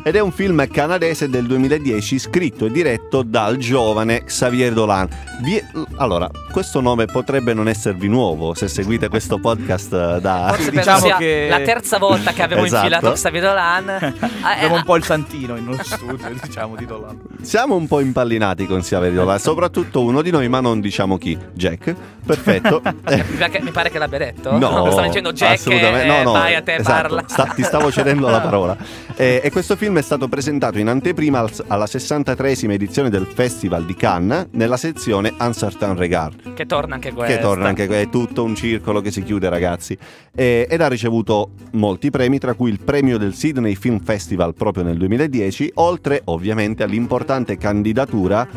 Ed è un film canadese del 2010 scritto e diretto dal giovane Xavier Dolan. Vi- Allora, questo nome potrebbe non esservi nuovo se seguite questo podcast eh, da... Forse diciamo che- la terza volta che avevo Esatto. infilato Xavier Dolan. [LAUGHS] Abbiamo eh, un po' il santino in uno studio, [LAUGHS] diciamo, titolato. Siamo un po' impallinati con Xavier Dolan, soprattutto uno di noi, ma non diciamo chi. Jack. Perfetto. [LAUGHS] Mi pare che- l'abbia detto. No, stavo dicendo Jack. assolutamente. eh, No, no, vai a te, esatto, parla. sta- ti stavo [LAUGHS] cedendo la parola. Eh, e questo film è stato presentato in anteprima al- alla 63esima edizione del Festival di Cannes nella sezione Uncertain Regard. Che torna anche questa. Che torna anche è tutto un circolo che si chiude, ragazzi. E- ed ha ricevuto molti premi, tra cui il premio del Sydney Film Festival proprio nel 2010, oltre ovviamente all'importante candidatura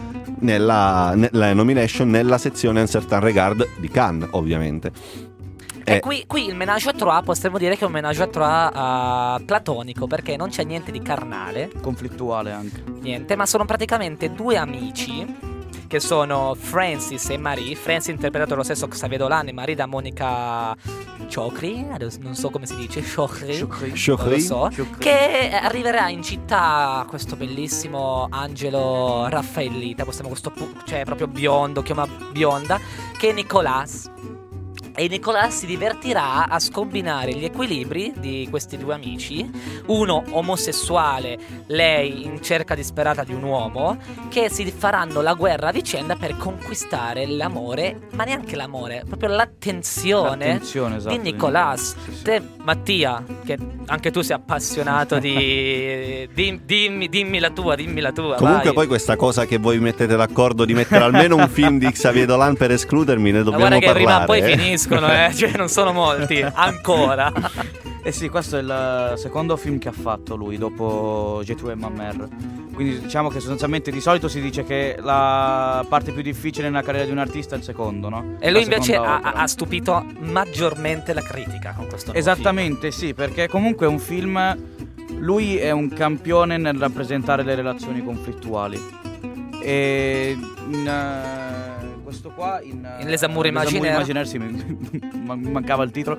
nella, nella nomination nella sezione Uncertain Regard di Cannes, ovviamente. E Eh, qui, qui il menage à trois potremmo dire che è un menage à trois ah, platonico perché non c'è niente di carnale, Conflittuale anche. niente, ma sono praticamente due amici che sono Francis e Marie. Francis interpretato dallo stesso Xavier Dolan e Marie da Monica Chokri, non so come si dice, Chokri? lo so. Che arriverà in città questo bellissimo angelo raffaellita, questo, questo cioè proprio biondo, chiama bionda, che è Nicolas. E Nicolas si divertirà a scombinare gli equilibri di questi due amici, uno omosessuale, lei in cerca disperata di un uomo, che si faranno la guerra a vicenda per conquistare l'amore, ma neanche l'amore, proprio l'attenzione, L'attenzione, esatto, di Nicolas. Sì, sì. Te, Mattia, che anche tu sei appassionato di... [LAUGHS] dim- dimmi, dimmi la tua, dimmi la tua. Comunque vai. poi questa cosa che voi mettete d'accordo di mettere almeno un film di Xavier Dolan per escludermi, ne Ma dobbiamo guarda che parlare. prima o poi eh. Finiscono, eh. cioè non sono molti, ancora. Eh sì, questo è il secondo film che ha fatto lui dopo G2 e Mammer. Quindi diciamo che sostanzialmente di solito si dice che la parte più difficile nella carriera di un artista è il secondo, no? E lui La invece ha, ha stupito maggiormente la critica con questo nuovo Esattamente, sì, perché comunque è un film. Lui è un campione nel rappresentare le relazioni conflittuali. E in, eh, questo qua in, eh, In Les Amours Amours Imaginaires. Sì, mi, [LAUGHS] mi mancava il titolo.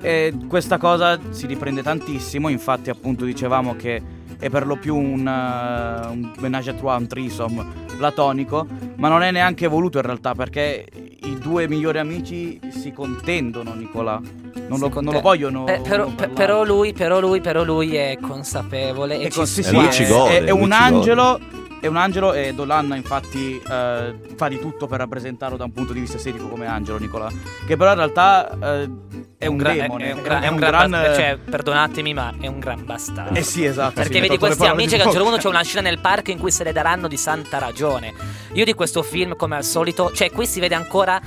E questa cosa si riprende tantissimo, infatti appunto dicevamo che è per lo più un, eh, un menage à trois, un threesome platonico, ma non è neanche voluto in realtà perché i due migliori amici si contendono, Nicolà. Non, lo, non lo vogliono. Eh, però, però lui, però lui, però lui è consapevole e E ci sì, sì, è, è- è un angelo è un angelo e Dolan infatti eh, fa di tutto per rappresentarlo da un punto di vista estetico come angelo Nicola che però in realtà eh, è un, gra- demone è un, gra- è un gran, bas- cioè, perdonatemi, ma è un gran bastardo. Eh sì, esatto. Perché sì, vedi questi amici che a un certo punto c'è una scena nel parco in cui se le daranno di santa ragione. Io di questo film, come al solito, cioè qui si vede ancora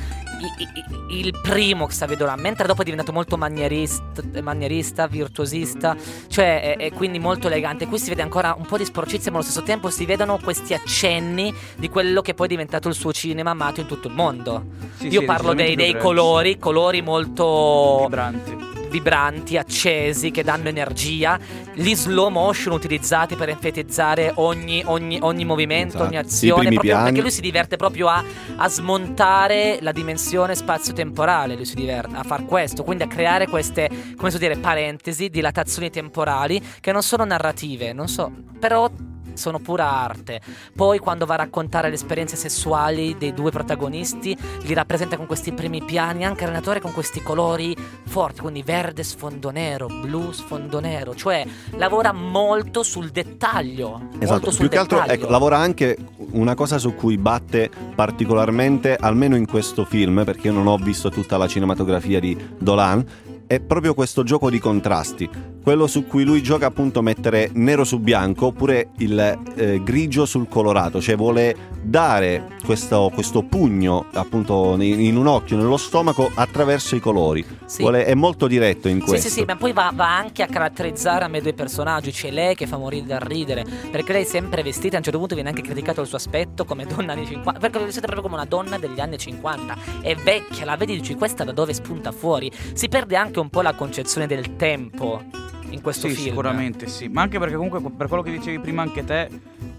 il primo Xavier Dolan, mentre dopo è diventato molto manierista, manierista virtuosista, cioè è, è quindi molto elegante. Qui si vede ancora un po' di sporcizia, ma allo stesso tempo si vedono questi accenni di quello che poi è diventato il suo cinema amato in tutto il mondo. Sì, Io sì, parlo dei, dei colori, colori molto vibranti. Vibranti, accesi, che danno energia, gli slow motion utilizzati per enfatizzare ogni, ogni- ogni movimento, Esatto. ogni azione, proprio perché lui si diverte proprio a, a smontare la dimensione spazio-temporale, lui si diverte a far questo, quindi a creare queste, come so dire, parentesi, dilatazioni temporali che non sono narrative, non so, però sono pura arte. Poi quando va a raccontare le esperienze sessuali dei due protagonisti, li rappresenta con questi primi piani, anche il allenatore con questi colori forti, quindi verde sfondo nero, blu sfondo nero, cioè lavora molto sul dettaglio. Esatto, sul più che altro dettaglio. ecco, lavora anche una cosa su cui batte particolarmente, almeno in questo film, perché io non ho visto tutta la cinematografia di Dolan, è proprio questo gioco di contrasti, quello su cui lui gioca appunto mettere nero su bianco oppure il eh, grigio sul colorato, cioè vuole dare questo, questo pugno appunto in in un occhio, nello stomaco attraverso i colori. Sì. Vuole- è molto diretto in Sì, questo. sì, sì, ma poi va, va anche a caratterizzare a me due personaggi. C'è lei che fa morire dal ridere, perché lei è sempre vestita, a un certo punto viene anche criticato il suo aspetto come donna anni 50, perché è vestita proprio come una donna degli anni 50. È vecchia, la vedi dici questa da dove spunta fuori. Si perde anche un po' la concezione del tempo in questo Sì, film. sicuramente sì. Ma anche perché comunque per quello che dicevi prima anche te,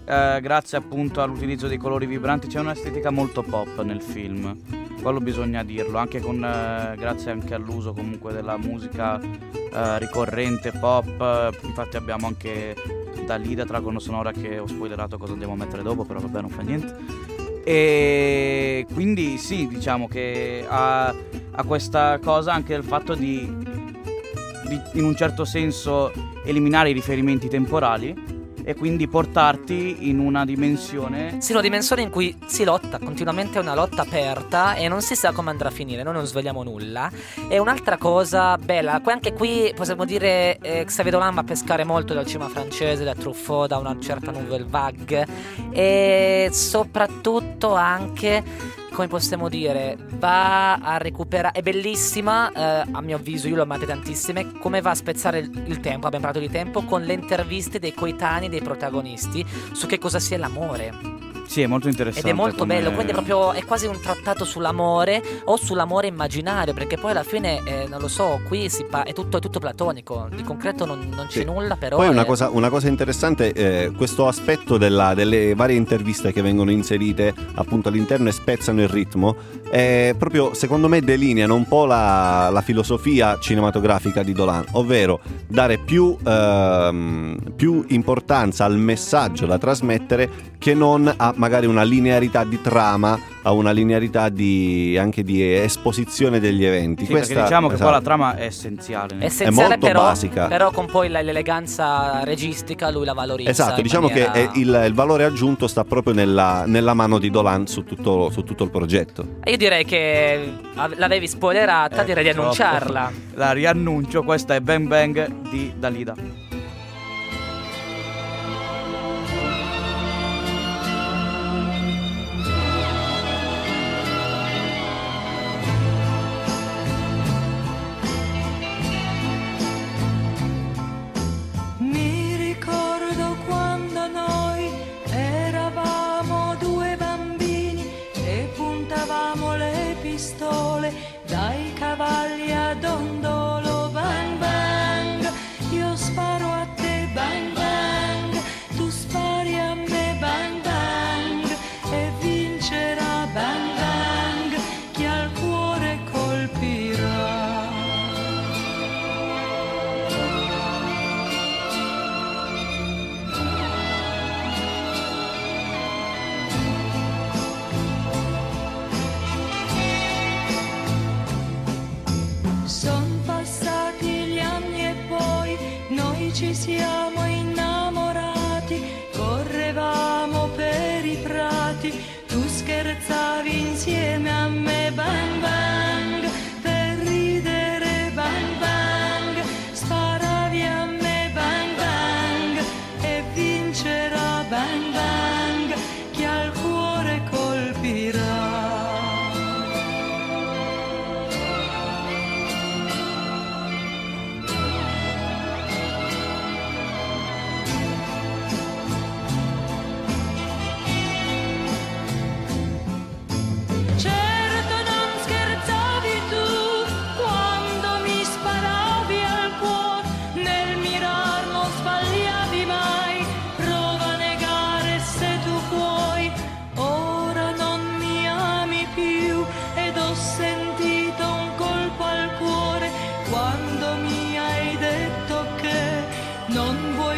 eh, grazie appunto all'utilizzo dei colori vibranti, c'è un'estetica molto pop nel film. Quello bisogna dirlo, anche con, eh, grazie anche all'uso comunque della musica eh, ricorrente pop. Infatti abbiamo anche da lì da colonna sonora che ho spoilerato cosa andiamo a mettere dopo, però vabbè non fa niente. E quindi sì, diciamo che ha, ha questa cosa anche del fatto di, di, in un certo senso eliminare i riferimenti temporali e quindi portarti in una dimensione Sì, una dimensione in cui si lotta, continuamente è una lotta aperta e non si sa come andrà a finire, noi non svegliamo nulla. E un'altra cosa bella, anche qui possiamo dire eh, Xavier Dolan va a pescare molto dal cinema francese, da Truffaut, da una certa nouvelle vague e soprattutto anche come possiamo dire, va a recuperare. È bellissima, eh, a mio avviso, io l'ho amata tantissime. Come va a spezzare il, il tempo, abbiamo parlato di tempo, con le interviste dei coetanei dei protagonisti su che cosa sia l'amore. Sì, è molto interessante. Ed è molto come- bello, quindi è proprio è quasi un trattato sull'amore o sull'amore immaginario, perché poi alla fine, eh, non lo so, qui si pa- è, tutto, è tutto platonico, di concreto non, non c'è Sì. nulla, però... Poi una è- cosa, una cosa interessante, eh, questo aspetto della- delle varie interviste che vengono inserite appunto all'interno e spezzano il ritmo, eh, proprio secondo me delineano un po' la, la filosofia cinematografica di Dolan, ovvero dare più, ehm, più importanza al messaggio da trasmettere che non a magari una linearità di trama, a una linearità di, anche di esposizione degli eventi. Sì, perché Questa- diciamo che esatto. poi la trama è essenziale. È nel- essenziale, molto però, basica. però con poi l'eleganza registica lui la valorizza. Esatto, diciamo maniera- che è il, il valore aggiunto sta proprio nella, nella mano di Dolan su tutto, su tutto il progetto. Io direi che av- l'avevi spoilerata, Eh, direi di annunciarla. La riannuncio, questa è Bang Bang di Dalida. cavalli ad ogni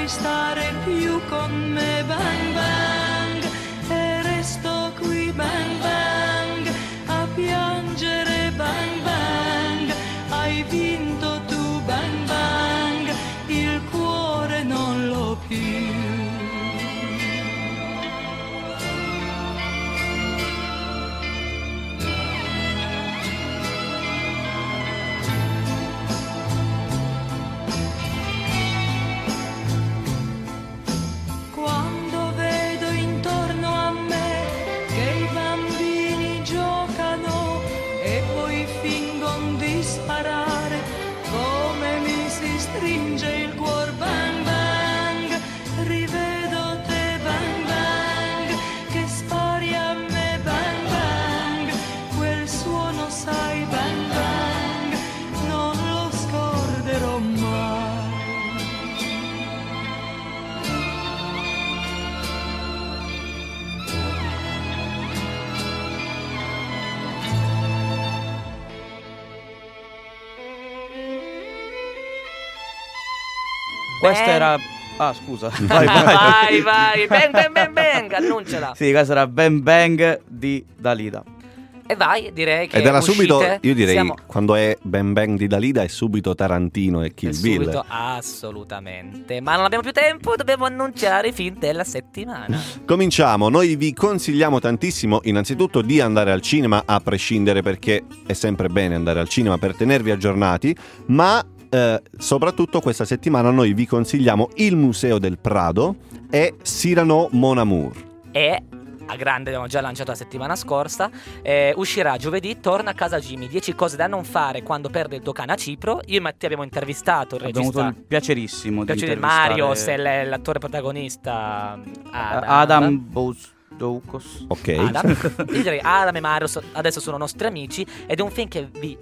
stare più con me. Questa Bang. era. Ah, scusa. [LAUGHS] Vai, vai. vai, vai, bang, bang, bang, bang, annunciala. Sì, questa era Bang Bang di Dalida. E vai, direi che Ed era uscite, subito, io direi, siamo- quando è Ben Bang di Dalida è subito Tarantino e Kill Bill. subito, assolutamente. Ma non abbiamo più tempo, dobbiamo annunciare i film della settimana. [LAUGHS] Cominciamo, noi vi consigliamo tantissimo innanzitutto di andare al cinema a prescindere perché è sempre bene andare al cinema per tenervi aggiornati, ma eh, soprattutto questa settimana noi vi consigliamo il Museo del Prado e Cyrano Mon Amour. E a grande abbiamo già lanciato la settimana scorsa. eh, uscirà giovedì, torna a casa Jimmy. 10 cose da non fare quando perde il tuo cane a Cipro. Io e Mattia abbiamo intervistato il Abbiamo avuto regista. il piacerissimo di Piacere intervistare Mario, se è l'attore protagonista Adam. Adam Bousdoukos. Ok. Adam. [LAUGHS] Io direi Adam e Mario so- adesso sono nostri amici ed è un film che vi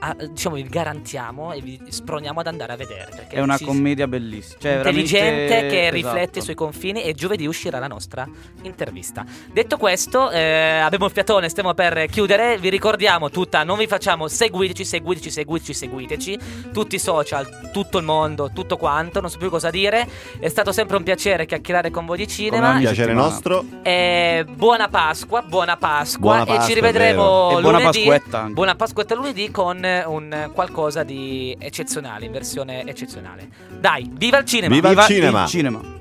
ah, diciamo vi garantiamo e vi sproniamo ad andare a vedere perché È una ci- commedia bellissima. Cioè, intelligente veramente- che esatto. riflette sui confini e giovedì uscirà la nostra intervista. Detto questo, eh, abbiamo il fiatone, stiamo per chiudere. Vi ricordiamo tutta, non vi facciamo seguiteci, seguiteci, seguiteci, seguiteci. Tutti i social, tutto il mondo, tutto quanto, non so più cosa dire. È stato sempre un piacere chiacchierare con voi di Come cinema. ogni Piacere settimana. nostro. Eh, buona Pasqua, buona Pasqua Buona e Pasqua, ci è rivedremo. E buona lunedì. Pasquetta anche. Buona Pasquetta lunedì con un qualcosa di eccezionale, in versione eccezionale. Dai, viva il cinema! Viva il Viva cinema! il cinema.